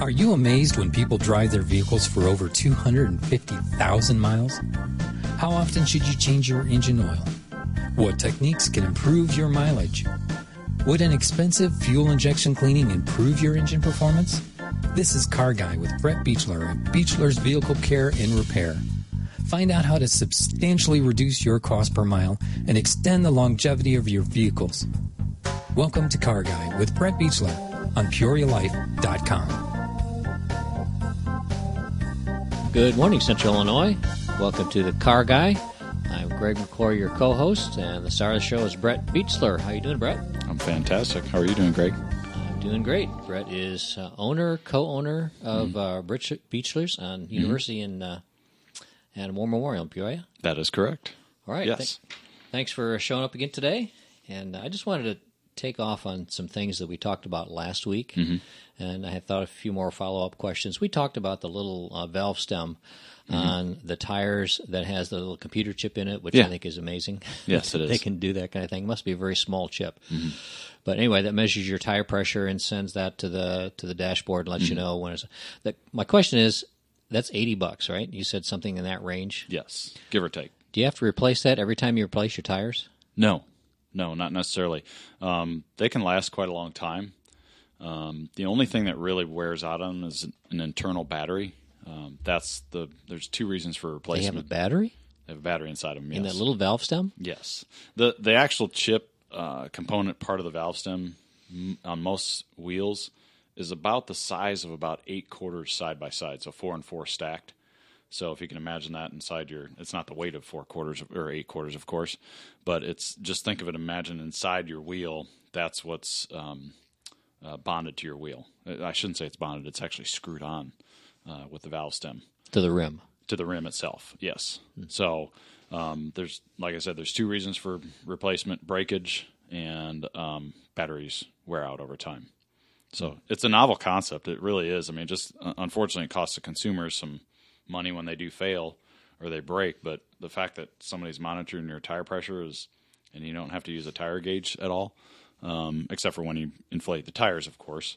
Are you amazed when people drive their vehicles for over 250,000 miles? How often should you change your engine oil? What techniques can improve your mileage? Would an expensive fuel injection cleaning improve your engine performance? This is Car Guy with Brett Beechler of Beechler's Vehicle Care and Repair. Find out how to substantially reduce your cost per mile and extend the longevity of your vehicles. Welcome to Car Guy with Brett Beechler on PeoriaLife.com. Good morning, Central Illinois. Welcome to the Car Guy. I'm Greg McClure, your co-host, and the star of the show is Brett Beechler. How you doing, Brett? I'm fantastic. How are you doing, Greg? I'm doing great. Brett is uh, owner, co-owner of uh, Britch- Beechlers on University in uh, and War Memorial in Peoria. That is correct. All right. Yes. Th- thanks for showing up again today. And I just wanted to take off on some things that we talked about last week. And I had thought a few more follow up questions. We talked about the little uh, valve stem on the tires that has the little computer chip in it, which Yeah. I think is amazing. Yes, it they. Mm-hmm. can do that kind of thing. It must be a very small chip. But anyway, that measures your tire pressure and sends that to the to the dashboard and lets Mm-hmm. you know when it's. That, my question is, that's eighty bucks, right? You said something in that range. Yes, give or take. Do you have to replace that every time you replace your tires? No, no, not necessarily. Um, they can last quite a long time. Um, the only thing that really wears out on them is an internal battery. Um, that's the. There's two reasons for replacement. They have a battery They have a battery inside of them. Yes. in that little valve stem. Yes, the the actual chip uh, component part of the valve stem m- on most wheels is about the size of about eight quarters side by side, so four and four stacked. So if you can imagine that inside your, it's not the weight of four quarters of, or eight quarters, of course, but it's just think of it. Imagine inside your wheel, that's what's um, uh, bonded to your wheel. I shouldn't say it's bonded; it's actually screwed on uh, with the valve stem to the rim. to the rim itself. Yes. So um, there's, like I said, there's two reasons for replacement: breakage and um, batteries wear out over time. So it's a novel concept. It really is. I mean, just uh, unfortunately, it costs the consumers some money when they do fail or they break. But the fact that somebody's monitoring your tire pressure is, and you don't have to use a tire gauge at all, um, except for when you inflate the tires, of course.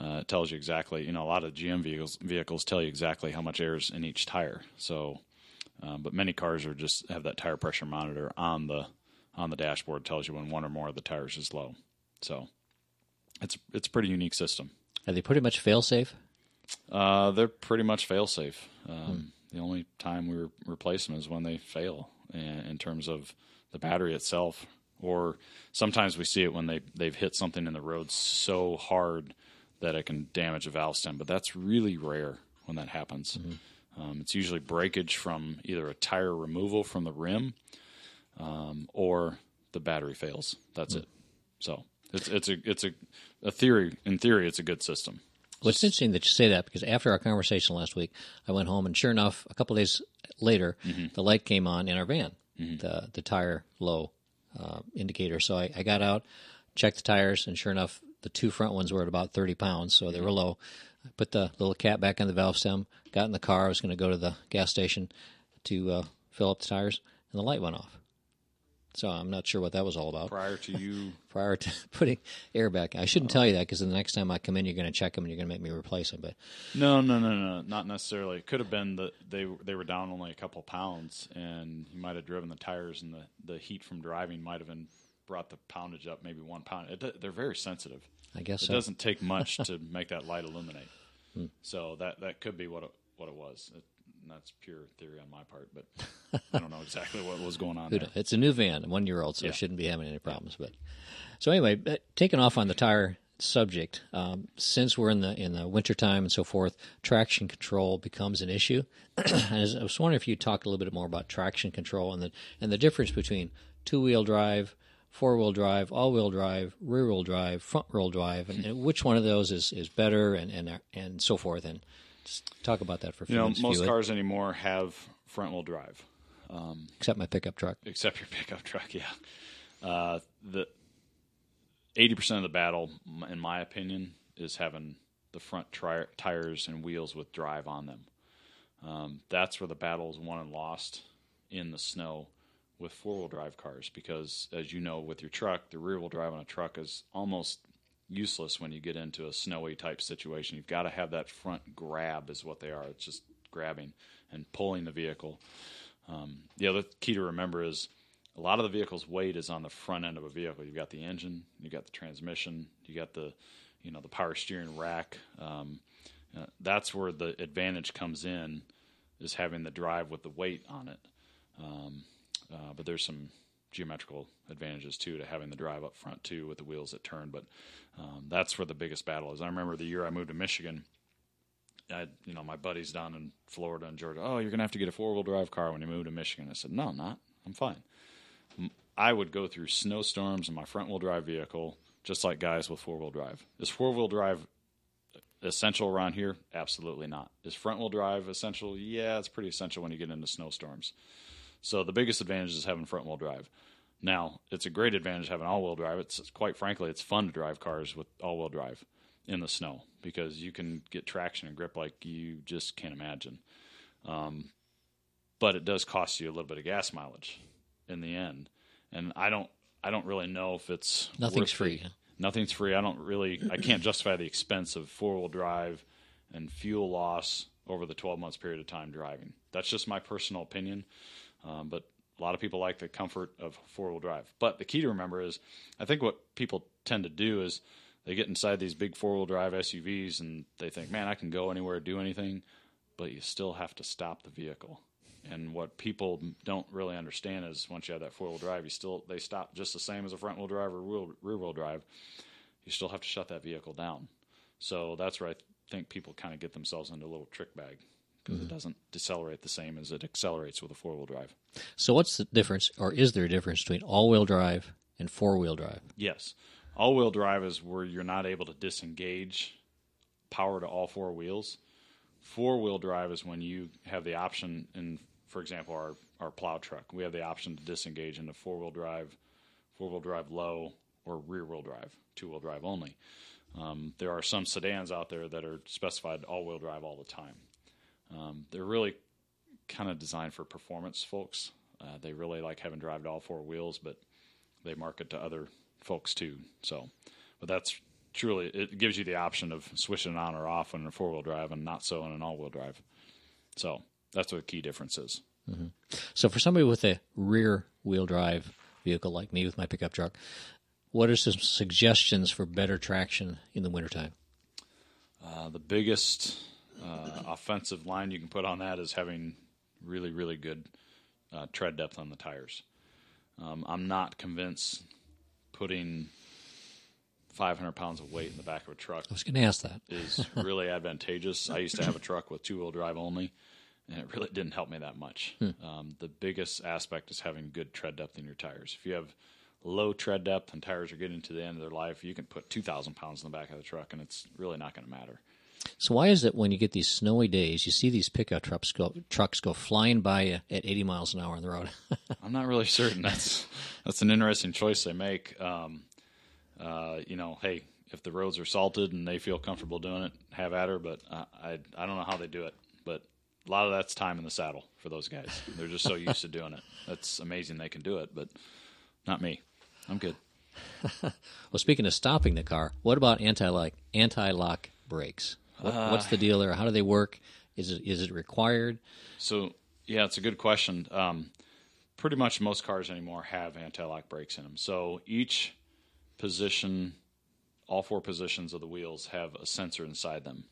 Uh, it tells you exactly. You know, a lot of GM vehicles vehicles tell you exactly how much air is in each tire. So, um, but many cars are just have that tire pressure monitor on the on the dashboard. Tells you when one or more of the tires is low. So, it's it's a pretty unique system. Are they pretty much fail safe? Uh, they're pretty much fail safe. Um, The only time we re- replace them is when they fail in, in terms of the battery itself, or sometimes we see it when they they've hit something in the road so hard that it can damage a valve stem. But that's really rare when that happens. Um, it's usually breakage from either a tire removal from the rim, um, or the battery fails. That's it. So it's it's a it's a, a theory. In theory, it's a good system. It's interesting that you say that because after our conversation last week, I went home and sure enough, a couple days later, the light came on in our van, the the tire low uh, indicator. So I, I got out, checked the tires, and sure enough, the two front ones were at about thirty pounds, so they were low. I put the little cap back on the valve stem, got in the car. I was going to go to the gas station to uh, fill up the tires, and the light went off. So I'm not sure what that was all about. prior to you prior to putting air back. I shouldn't tell you that because the next time I come in, you're going to check them and you're going to make me replace them. But no no no no not necessarily it could have been that they they were down only a couple pounds and you might have driven the tires and the, the heat from driving might have been brought the poundage up maybe one pound it, they're very sensitive I guess it so. doesn't take much to make that light illuminate hmm. so that that could be what it, what it was it, that's pure theory on my part but i don't know exactly what was going on there. It's a new van, one year old, so Yeah. it shouldn't be having any problems. But so anyway, taking off on the tire subject, um, since we're in the in the wintertime and so forth, traction control becomes an issue. and I was wondering if you'd talk a little bit more about traction control and the and the difference between two wheel drive. Four wheel drive, all wheel drive, rear wheel drive, front wheel drive, and, and which one of those is, is better, and, and and so forth, and just talk about that for a few you know minutes. you most would. cars anymore have front wheel drive except my pickup truck. except your pickup truck. Yeah, uh, the eighty percent of the battle, in my opinion, is having the front tri- tires and wheels with drive on them. Um, that's where the battle is won and lost in the snow with four wheel drive cars because, as you know, with your truck, the rear wheel drive on a truck is almost useless when you get into a snowy type situation. You've got to have that front grab, is what they are. It's just grabbing and pulling the vehicle. Um, the other key to remember is a lot of the vehicle's weight is on the front end of a vehicle. You've got the engine, you've got the transmission, you got the you know the power steering rack. Um, uh, that's where the advantage comes in, is having the drive with the weight on it. Um, uh, but there's some geometrical advantages too to having the drive up front too with the wheels that turn. But um, that's where the biggest battle is. I remember the year I moved to Michigan. I, you know, my buddies down in Florida and Georgia. Oh, you're gonna have to get a four wheel drive car when you move to Michigan. I said, no, I'm not. I'm fine. I would go through snowstorms in my front wheel drive vehicle, just like guys with four wheel drive. Is four wheel drive essential around here? Absolutely not. Is front wheel drive essential? Yeah, it's pretty essential when you get into snowstorms. So the biggest advantage is having front wheel drive. Now, it's a great advantage having all wheel drive. It's quite frankly, it's fun to drive cars with all wheel drive in the snow because you can get traction and grip like you just can't imagine. Um, but it does cost you a little bit of gas mileage in the end. And I don't, I don't really know if it's nothing's free. It. Nothing's free. I don't really, I can't justify the expense of four wheel drive and fuel loss over the 12 months period of time driving. That's just my personal opinion. Um, but a lot of people like the comfort of four wheel drive. But the key to remember is I think what people tend to do is they get inside these big four wheel drive SUVs and they think, man, I can go anywhere, do anything, but you still have to stop the vehicle. And what people don't really understand is once you have that four wheel drive, you still they stop just the same as a front wheel drive or rear wheel drive. You still have to shut that vehicle down. So that's where I think people kind of get themselves into a little trick bag because mm-hmm. it doesn't decelerate the same as it accelerates with a four wheel drive. So, what's the difference, or is there a difference between all wheel drive and four wheel drive? Yes. All wheel drive is where you're not able to disengage power to all four wheels. Four wheel drive is when you have the option, in, for example, our, our plow truck, we have the option to disengage into four wheel drive, four wheel drive low, or rear wheel drive, two wheel drive only. Um, there are some sedans out there that are specified all wheel drive all the time. Um, they're really kind of designed for performance folks. Uh, they really like having drive to all four wheels, but they market to other folks too. So, but that's truly it gives you the option of switching on or off in a four wheel drive and not so in an all wheel drive. So that's what the key difference is. Mm-hmm. So for somebody with a rear wheel drive vehicle like me with my pickup truck, what are some suggestions for better traction in the wintertime? Uh, the biggest offensive line you can put on that is having really, really good uh, tread depth on the tires. Um, I'm not convinced putting 500 pounds of weight in the back of a truck. I was going to ask that. is really advantageous. I used to have a truck with two wheel drive only, and it really didn't help me that much. Hmm. Um, the biggest aspect is having good tread depth in your tires. If you have low tread depth and tires are getting to the end of their life, you can put 2,000 pounds in the back of the truck, and it's really not going to matter. So why is it when you get these snowy days, you see these pickup trucks go trucks go flying by you at 80 miles an hour on the road? I'm not really certain. That's that's an interesting choice they make. Um, uh, you know, hey, if the roads are salted and they feel comfortable doing it, have at her. But I, I I don't know how they do it. But a lot of that's time in the saddle for those guys. They're just so used to doing it. That's amazing they can do it, but not me. I'm good. well, speaking of stopping the car, what about anti-lock anti-lock brakes? What, uh, what's the deal there? How do they work? Is it is it required? So yeah, it's a good question. Um, pretty much most cars anymore have anti-lock brakes in them. So each position, all four positions of the wheels have a sensor inside them,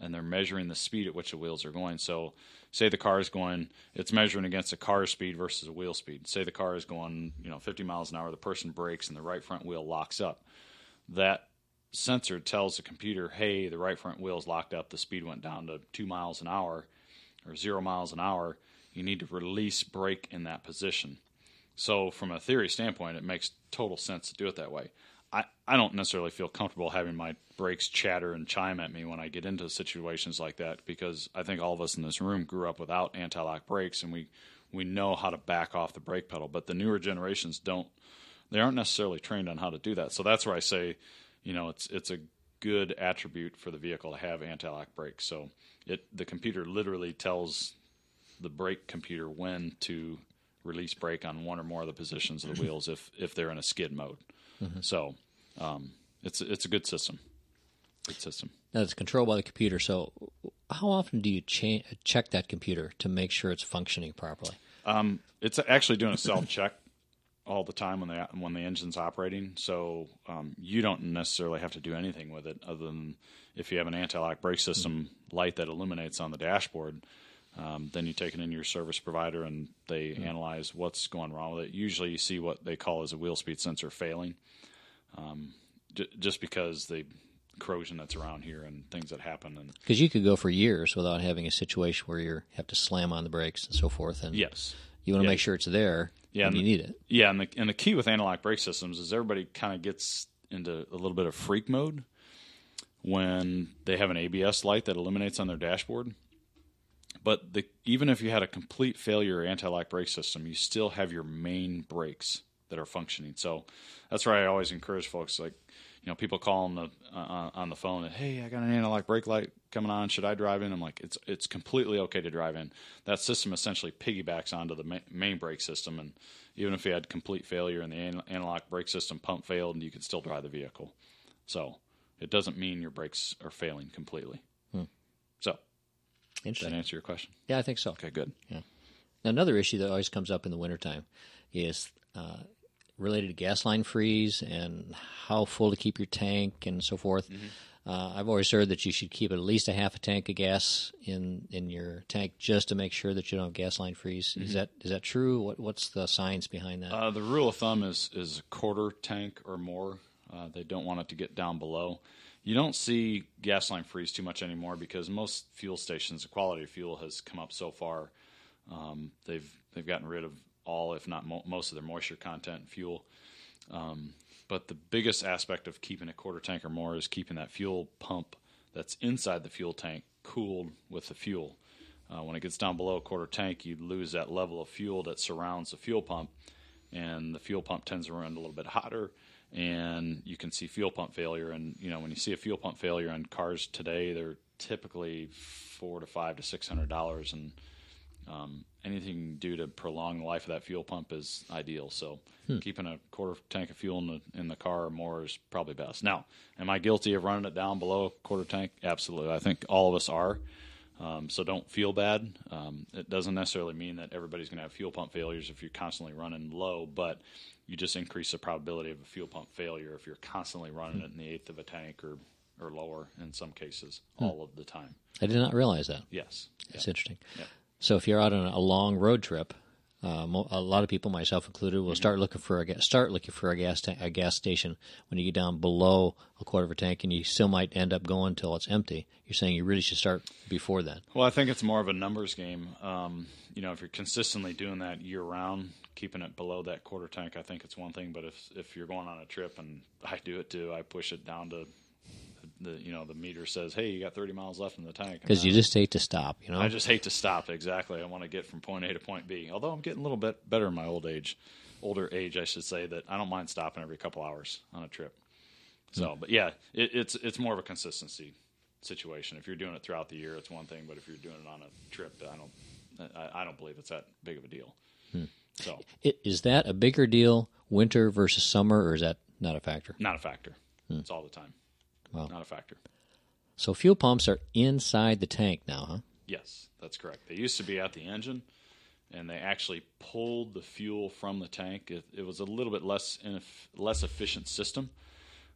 and they're measuring the speed at which the wheels are going. So say the car is going, it's measuring against a car speed versus a wheel speed. Say the car is going, you know, 50 miles an hour. The person brakes and the right front wheel locks up. That sensor tells the computer, hey, the right front wheel is locked up, the speed went down to two miles an hour or zero miles an hour, you need to release brake in that position. So, from a theory standpoint, it makes total sense to do it that way. I, I don't necessarily feel comfortable having my brakes chatter and chime at me when I get into situations like that because I think all of us in this room grew up without anti lock brakes and we, we know how to back off the brake pedal. But the newer generations don't, they aren't necessarily trained on how to do that. So that's where I say you know, it's it's a good attribute for the vehicle to have anti-lock brakes. So it the computer literally tells the brake computer when to release brake on one or more of the positions of the wheels if if they're in a skid mode. Mm-hmm. So um, it's it's a good system. Good system. Now it's controlled by the computer. So, how often do you cha- check that computer to make sure it's functioning properly? Um, it's actually doing a self check all the time when the when the engine's operating. So um, you don't necessarily have to do anything with it other than if you have an anti-lock brake system light that illuminates on the dashboard. Um, then you take it into your service provider and they analyze what's going wrong with it. Usually, you see what they call as a wheel speed sensor failing, um, j- just because the corrosion that's around here and things that happen. And Because you could go for years without having a situation where you have to slam on the brakes and so forth. And yes, you want to Yeah. make sure it's there Yeah, and you need it. Yeah, and the and the key with anti-lock brake systems is everybody kind of gets into a little bit of freak mode when they have an ABS light that illuminates on their dashboard. But the, even if you had a complete failure anti-lock brake system, you still have your main brakes that are functioning. So that's why I always encourage folks like you know people call on the uh, on the phone and hey I got an anti-lock brake light coming on. Should I drive in? I'm like it's it's completely okay to drive in. That system essentially piggybacks onto the ma- main brake system and even if you had complete failure and the an- anti-lock brake system pump failed and you could still drive the vehicle. So it doesn't mean your brakes are failing completely. So does that answer your question? Yeah, I think so. okay good. Yeah. Now, another issue that always comes up in the wintertime is uh, related to gas line freeze and how full to keep your tank and so forth. Uh, I've always heard that you should keep at least a half a tank of gas in, in your tank just to make sure that you don't have gas line freeze. Is that is that true? What what's the science behind that? Uh, the rule of thumb is is a quarter tank or more. Uh, they don't want it to get down below. You don't see gas line freeze too much anymore because most fuel stations, the quality of fuel has come up so far. Um, they've they've gotten rid of all, if not mo- most, of their moisture content in fuel. Um, but the biggest aspect of keeping a quarter tank or more is keeping that fuel pump that's inside the fuel tank cooled with the fuel. Uh, when it gets down below a quarter tank, you lose that level of fuel that surrounds the fuel pump, and the fuel pump tends to run a little bit hotter, and you can see fuel pump failure. And you know when you see a fuel pump failure on cars today, they're typically four to five to six hundred dollars, and um, anything due to prolong the life of that fuel pump is ideal. So keeping a quarter tank of fuel in the in the car or more is probably best. Now, am I guilty of running it down below a quarter tank? Absolutely. I think all of us are. Um, so don't feel bad. Um, it doesn't necessarily mean that everybody's going to have fuel pump failures if you're constantly running low, but you just increase the probability of a fuel pump failure if you're constantly running it in the eighth of a tank or or lower in some cases all of the time. I did not realize that. Yes. That's interesting. Yep. So if you're out on a long road trip, uh, a lot of people, myself included, will start looking for a start looking for a gas ta- a gas station when you get down below a quarter of a tank, and you still might end up going until it's empty. You're saying you really should start before that. Well, I think it's more of a numbers game. Um, you know, if you're consistently doing that year round, keeping it below that quarter tank, I think it's one thing. But if if you're going on a trip, and I do it too, I push it down to the you know the meter says, hey, you got 30 miles left in the tank. Because you just hate to stop, you know. I just hate to stop. Exactly. I want to get from point A to point B. Although I'm getting a little bit better in my old age, older age, I should say. That I don't mind stopping every couple hours on a trip. So, hmm. but yeah, it, it's it's more of a consistency situation. If you're doing it throughout the year, it's one thing. But if you're doing it on a trip, I don't I, I don't believe it's that big of a deal. Hmm. So, I- Is that a bigger deal, winter versus summer, or is that not a factor? not a factor. Hmm. It's all the time. Wow. Not a factor. So fuel pumps are inside the tank now, huh? Yes, that's correct. They used to be at the engine, and they actually pulled the fuel from the tank. It, it was a little bit less ineff- less efficient system.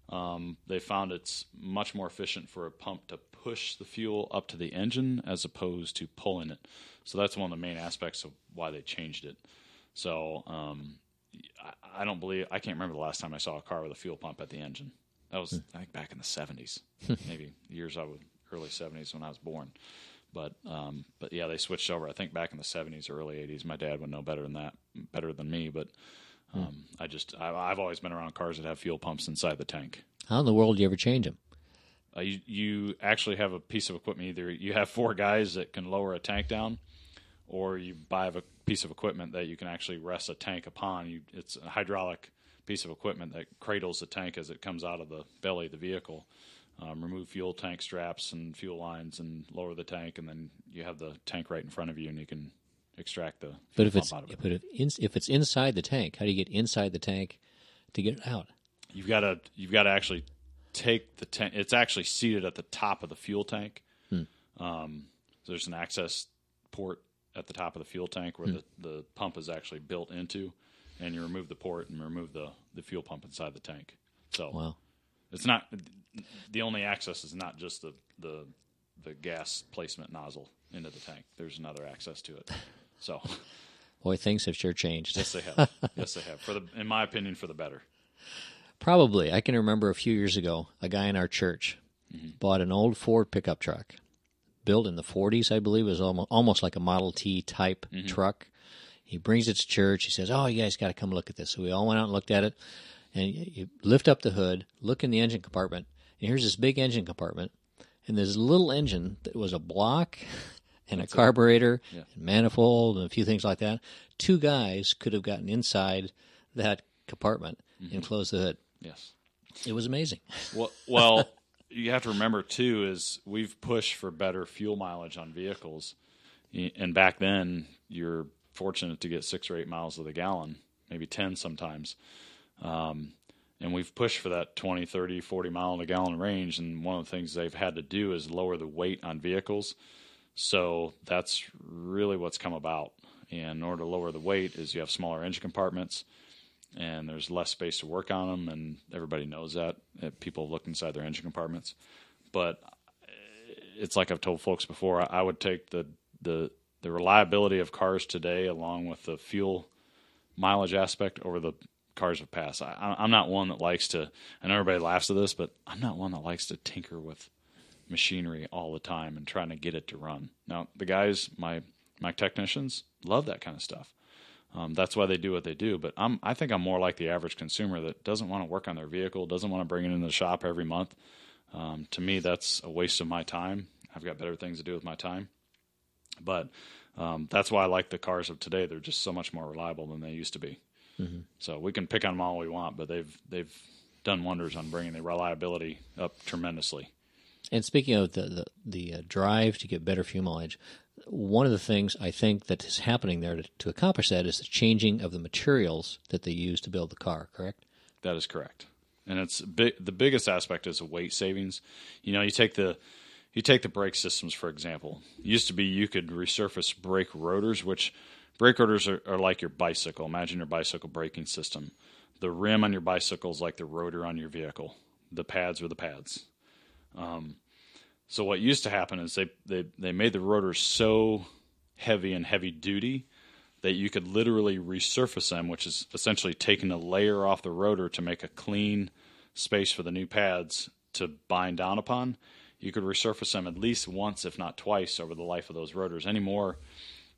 Um, they found it's much more efficient for a pump to push the fuel up to the engine as opposed to pulling it. So that's one of the main aspects of why they changed it. So um, I, I don't believe I can't remember the last time I saw a car with a fuel pump at the engine. That was I think back in the seventies, maybe years I would early seventies when I was born. But um, but yeah, they switched over. I think back in the seventies or early eighties. My dad would know better than that, better than me. But um, I just I, I've always been around cars that have fuel pumps inside the tank. How in the world do you ever change them? Uh, you, you actually have a piece of equipment. Either you have four guys that can lower a tank down, or you buy a piece of equipment that you can actually rest a tank upon. You, it's a hydraulic piece of equipment that cradles the tank as it comes out of the belly of the vehicle. Um, remove fuel tank straps and fuel lines and lower the tank, and then you have the tank right in front of you, and you can extract the But if pump it's out of it. but if in, if it's inside the tank, how do you get inside the tank to get it out? You've got to you've got to actually take the tank. It's actually seated at the top of the fuel tank. Um, there's an access port at the top of the fuel tank where the, the pump is actually built into, and you remove the port and remove the, the fuel pump inside the tank. So Wow. it's not the only access is not just the the the gas placement nozzle into the tank. There's another access to it. So Boy, things have sure changed. yes, they have. yes, they have. For the, in my opinion, for the better. Probably. I can remember a few years ago, a guy in our church Mm-hmm. bought an old Ford pickup truck, built in the 40s, I believe. It was almost, almost like a Model T type Mm-hmm. truck. He brings it to church. He says, Oh, you guys got to come look at this. So we all went out and looked at it. And you lift up the hood, look in the engine compartment, and here's this big engine compartment. And this little engine that was a block and a carburetor Yeah. and manifold and a few things like that. Two guys could have gotten inside that compartment Mm-hmm. and closed the hood. Yes. It was amazing. Well, well, you have to remember too is we've pushed for better fuel mileage on vehicles, and back then you're fortunate to get six or eight miles of the gallon, maybe ten sometimes. Um, and we've pushed for that 20, 30, 40 mile a gallon range. And one of the things they've had to do is lower the weight on vehicles. So that's really what's come about. And in order to lower the weight, is you have smaller engine compartments, and there's less space to work on them, and everybody knows that. People look inside their engine compartments, but it's like I've told folks before. I would take the the the reliability of cars today, along with the fuel mileage aspect, over the cars of past. I, I'm not one that likes to. I know everybody laughs at this, but I'm not one that likes to tinker with machinery all the time and trying to get it to run. Now, the guys, my my technicians, love that kind of stuff. Um, that's why they do what they do. But I'm, I think I'm more like the average consumer that doesn't want to work on their vehicle, doesn't want to bring it into the shop every month. Um, to me, that's a waste of my time. I've got better things to do with my time. But um, that's why I like the cars of today. They're just so much more reliable than they used to be. So we can pick on them all we want, but they've they've done wonders on bringing the reliability up tremendously. And speaking of the the, the uh, drive to get better fuel mileage, one of the things I think that is happening there to, to accomplish that is the changing of the materials that they use to build the car. Correct? That is correct, and it's big, the biggest aspect is the weight savings. You know, you take the you take the brake systems for example. It used to be you could resurface brake rotors, which brake rotors are, are like your bicycle. Imagine your bicycle braking system. The rim on your bicycle is like the rotor on your vehicle. The pads are the pads. Um, so what used to happen is they, they they made the rotors so heavy and heavy duty that you could literally resurface them, which is essentially taking a layer off the rotor to make a clean space for the new pads to bind down upon. You could resurface them at least once, if not twice, over the life of those rotors. Anymore,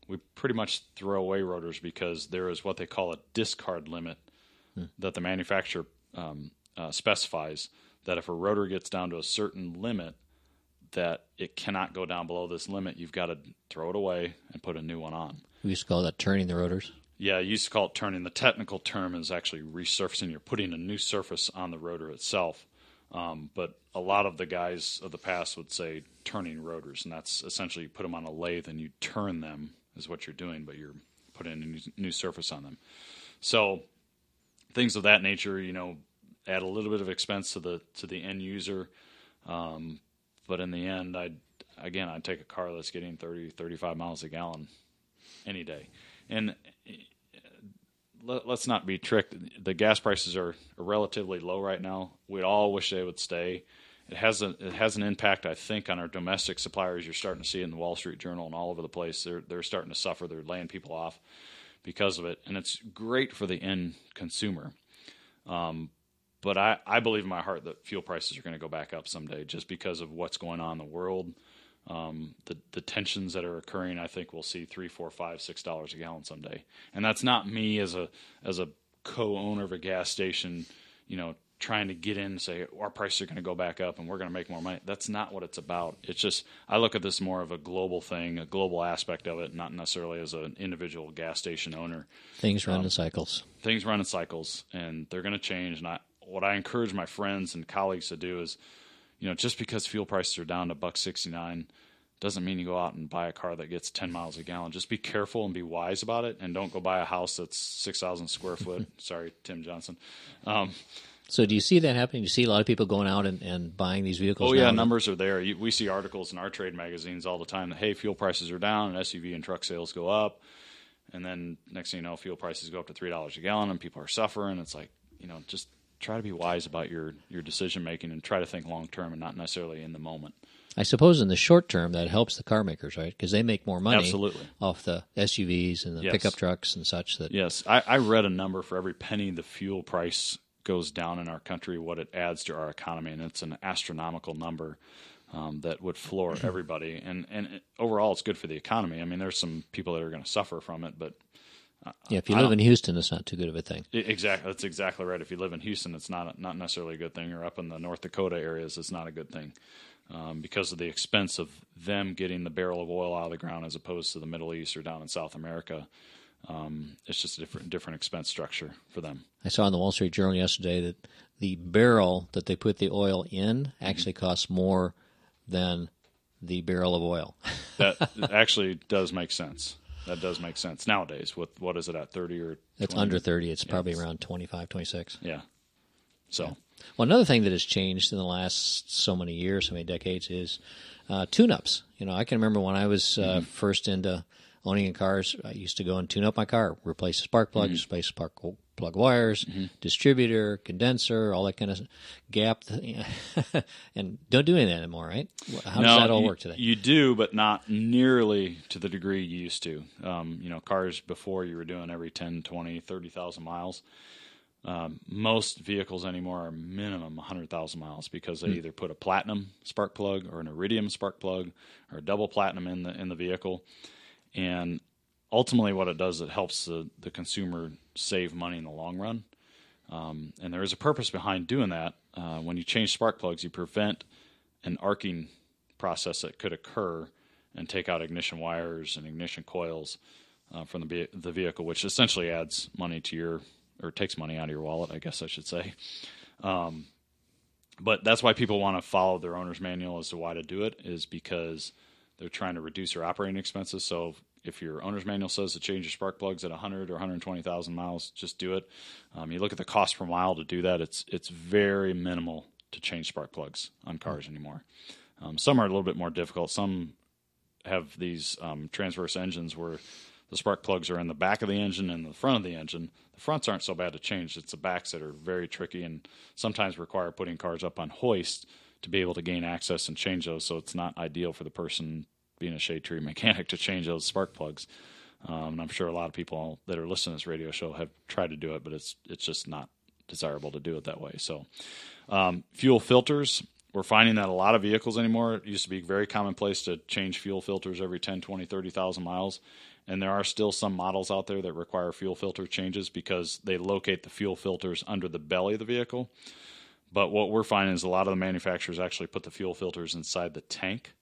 we pretty much throw away rotors because there is what they call a discard limit that the manufacturer um, uh, specifies that if a rotor gets down to a certain limit, that it cannot go down below this limit. You've got to throw it away and put a new one on. We used to call that turning the rotors. Yeah, I used to call it turning. The technical term is actually resurfacing. You're putting a new surface on the rotor itself. Um, but a lot of the guys of the past would say turning rotors, and that's essentially you put them on a lathe and you turn them is what you're doing, but you're putting a new, new surface on them. So things of that nature, you know, add a little bit of expense to the to the end user. Um, but in the end, I'd again I'd take a car that's getting 30, 35 miles a gallon any day. And let, us not be tricked. The gas prices are, are relatively low right now. We all wish they would stay. It has a it has an impact, I think, on our domestic suppliers. You're starting to see in the Wall Street Journal and all over the place. They're they're starting to suffer. They're laying people off because of it, and it's great for the end consumer. Um, but I, I believe in my heart that fuel prices are going to go back up someday, just because of what's going on in the world. Um, the the tensions that are occurring, I think we'll see three, four, five, six dollars a gallon someday, and that's not me as a as a co-owner of a gas station, you know, trying to get in and say our prices are going to go back up and we're going to make more money. That's not what it's about. It's just I look at this more of a global thing, a global aspect of it, not necessarily as an individual gas station owner. Things Um, run in cycles. Things run in cycles, and they're going to change. And I, what I encourage my friends and colleagues to do is, you know, just because fuel prices are down to buck sixty nine doesn't mean you go out and buy a car that gets 10 miles a gallon. Just be careful and be wise about it, and don't go buy a house that's 6,000 square foot. Sorry, Tim Johnson. Um, So do you see that happening? Do you see a lot of people going out and, and buying these vehicles? Oh yeah, now? numbers are there. You, we see articles in our trade magazines all the time that hey, fuel prices are down and SUV and truck sales go up, and then next thing you know, fuel prices go up to three dollars a gallon and people are suffering. It's like you know, just try to be wise about your your decision making and try to think long term and not necessarily in the moment. I suppose in the short term that helps the car makers, right? Because they make more money Absolutely. off the SUVs and the Yes. pickup trucks and such. That Yes, I, I read a number for every penny the fuel price goes down in our country, what it adds to our economy, and it's an astronomical number um, that would floor everybody. And and overall, it's good for the economy. I mean, there's some people that are going to suffer from it, but yeah, if you I live in Houston, it's not too good of a thing. exactly that's exactly right. If you live in Houston, it's not not necessarily a good thing, or up in the North Dakota areas, it's not a good thing. Um, because of the expense of them getting the barrel of oil out of the ground as opposed to the Middle East or down in South America, um, it's just a different different expense structure for them. I saw in the Wall Street Journal yesterday that the barrel that they put the oil in actually costs more than the barrel of oil. that actually does make sense. That does make sense nowadays. With what is it at thirty or? It's under 30. It's probably it's- around 25, 26. Yeah. So Well, another thing that has changed in the last so many years, so many decades, is uh, tune-ups. You know, I can remember when I was uh, Mm-hmm. first into owning in cars, I used to go and tune up my car, replace the spark Mm-hmm. plugs, replace spark plug wires, distributor, condenser, all that kind of gap. and don't do any of that anymore, right? How does that all you- work today? You do, but not nearly to the degree you used to. Um, you know, cars before you were doing every 10, 20, 30,000 miles. Um, most vehicles anymore are minimum 100,000 miles because they Hmm. either put a platinum spark plug or an iridium spark plug or a double platinum in the in the vehicle. And ultimately, what it does, it helps the, the consumer save money in the long run. Um, and there is a purpose behind doing that. Uh, when you change spark plugs, you prevent an arcing process that could occur and take out ignition wires and ignition coils uh, from the, the vehicle, which essentially adds money to your or takes money out of your wallet, I guess I should say. Um, but that's why people want to follow their owner's manual as to why to do it is because they're trying to reduce their operating expenses. So if your owner's manual says to change your spark plugs at 100 or 120,000 miles, just do it. Um, you look at the cost per mile to do that; it's it's very minimal to change spark plugs on cars anymore. Um, some are a little bit more difficult. Some have these um, transverse engines where the spark plugs are in the back of the engine and the front of the engine. The fronts aren't so bad to change. It's the backs that are very tricky and sometimes require putting cars up on hoist to be able to gain access and change those. So it's not ideal for the person being a shade tree mechanic to change those spark plugs. Um, and I'm sure a lot of people that are listening to this radio show have tried to do it, but it's it's just not desirable to do it that way. So um, fuel filters. We're finding that a lot of vehicles anymore, it used to be very commonplace to change fuel filters every 10, 20, 30,000 miles. And there are still some models out there that require fuel filter changes because they locate the fuel filters under the belly of the vehicle. But what we're finding is a lot of the manufacturers actually put the fuel filters inside the tank.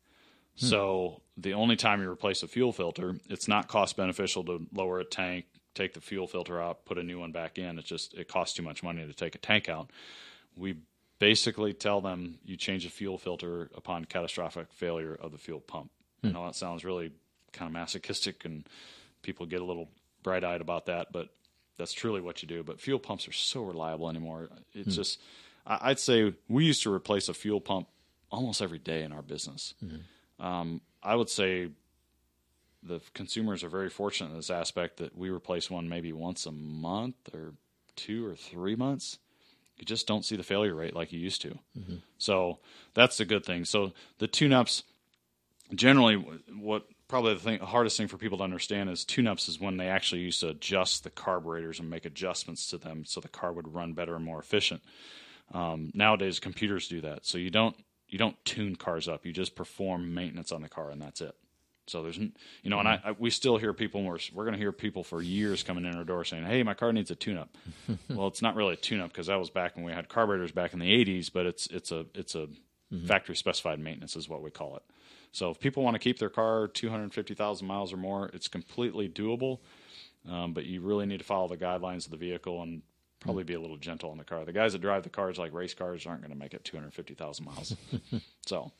Hmm. So the only time you replace a fuel filter, it's not cost beneficial to lower a tank, take the fuel filter out, put a new one back in. It's just it costs too much money to take a tank out. We basically tell them you change a fuel filter upon catastrophic failure of the fuel pump. I hmm. know that sounds really kind of masochistic and people get a little bright eyed about that, but that's truly what you do. But fuel pumps are so reliable anymore. It's hmm. just, I- I'd say we used to replace a fuel pump almost every day in our business. Mm-hmm. Um, I would say the consumers are very fortunate in this aspect that we replace one maybe once a month or two or three months. You just don't see the failure rate like you used to. So that's the good thing. So the tune ups, generally, what probably the thing, hardest thing for people to understand is tune ups is when they actually used to adjust the carburetors and make adjustments to them so the car would run better and more efficient. Um, nowadays, computers do that. So you don't you don't tune cars up. You just perform maintenance on the car, and that's it. So there's, you know, and I, I we still hear people. We're we're going to hear people for years coming in our door saying, "Hey, my car needs a tune-up." well, it's not really a tune-up because that was back when we had carburetors back in the '80s, but it's it's a it's a factory specified maintenance is what we call it. So if people want to keep their car 250,000 miles or more, it's completely doable. Um, but you really need to follow the guidelines of the vehicle and probably be a little gentle on the car. The guys that drive the cars like race cars aren't going to make it 250,000 miles. so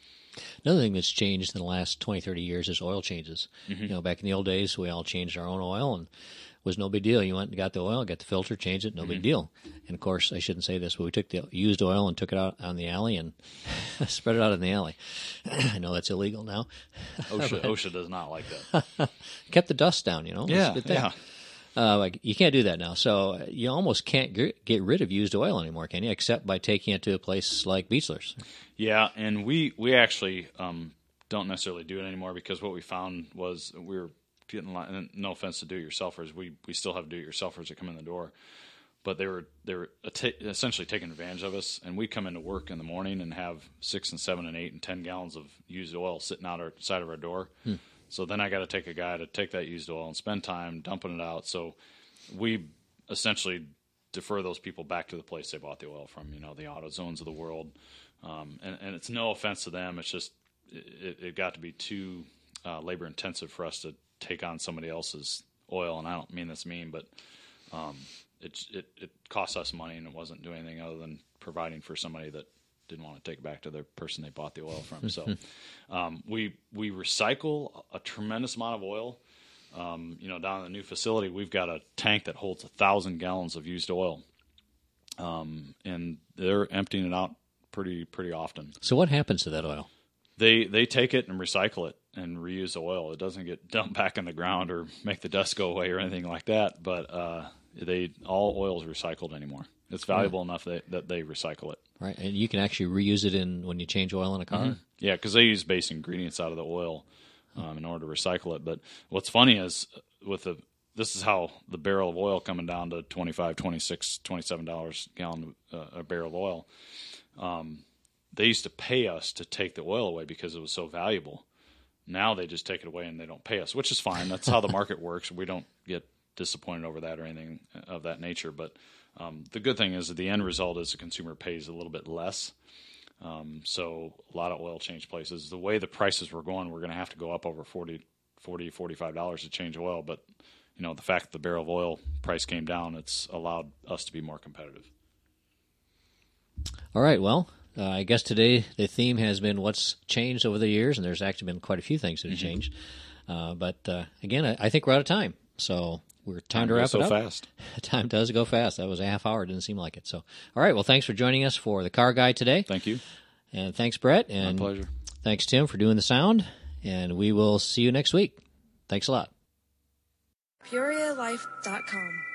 Another thing that's changed in the last 20, 30 years is oil changes. Mm-hmm. You know, back in the old days, we all changed our own oil and it was no big deal. You went and got the oil, got the filter, changed it, no big mm-hmm. deal. And of course, I shouldn't say this, but we took the used oil and took it out on the alley and spread it out in the alley. I know that's illegal now. OSHA, OSHA does not like that. Kept the dust down, you know. That's a good thing. yeah. Uh, like you can't do that now. So uh, you almost can't get, get rid of used oil anymore, can you? Except by taking it to a place like Beechler's. Yeah, and we we actually um, don't necessarily do it anymore because what we found was we were getting. and No offense to do-it-yourselfers, we we still have do-it-yourselfers that come in the door, but they were they were essentially taking advantage of us. And we come into work in the morning and have six and seven and eight and ten gallons of used oil sitting out our side of our door. So then I got to take a guy to take that used oil and spend time dumping it out. So we essentially defer those people back to the place they bought the oil from. You know, the AutoZones of the world. Um, and, and it's no offense to them. It's just it, it got to be too uh, labor intensive for us to take on somebody else's oil. And I don't mean this mean, but um, it, it it cost us money, and it wasn't doing anything other than providing for somebody that didn't want to take it back to the person they bought the oil from. So um, we we recycle a tremendous amount of oil. Um, you know, down in the new facility, we've got a tank that holds a thousand gallons of used oil, um, and they're emptying it out pretty pretty often. So what happens to that oil? They they take it and recycle it and reuse the oil. It doesn't get dumped back in the ground or make the dust go away or anything like that. But uh, they all oil is recycled anymore. It's valuable enough that, that they recycle it. Right, and you can actually reuse it in when you change oil in a car. Yeah, because they use base ingredients out of the oil um, in order to recycle it. But what's funny is with the this is how the barrel of oil coming down to 25 26 27 dollars a gallon uh, a barrel of oil um, they used to pay us to take the oil away because it was so valuable now they just take it away and they don't pay us which is fine that's how the market works we don't get disappointed over that or anything of that nature. But um, the good thing is that the end result is the consumer pays a little bit less. Um, so a lot of oil change places. The way the prices were going we're going to have to go up over 40 40 45 dollars to change oil. But you know the fact that the barrel of oil price came down it's allowed us to be more competitive. All right, well, uh, I guess today the theme has been what's changed over the years, and there's actually been quite a few things that have changed. Uh, but uh, again, I, I think we're out of time, so we're time to Go wrap so it up. fast Time does go fast. That was a half hour. Didn't seem like it. So, all right. Well, thanks for joining us for the car guy today, thank you and thanks Brett, and my pleasure thanks Tim for doing the sound. And we will see you next week. Thanks a lot. PeoriaLife.com.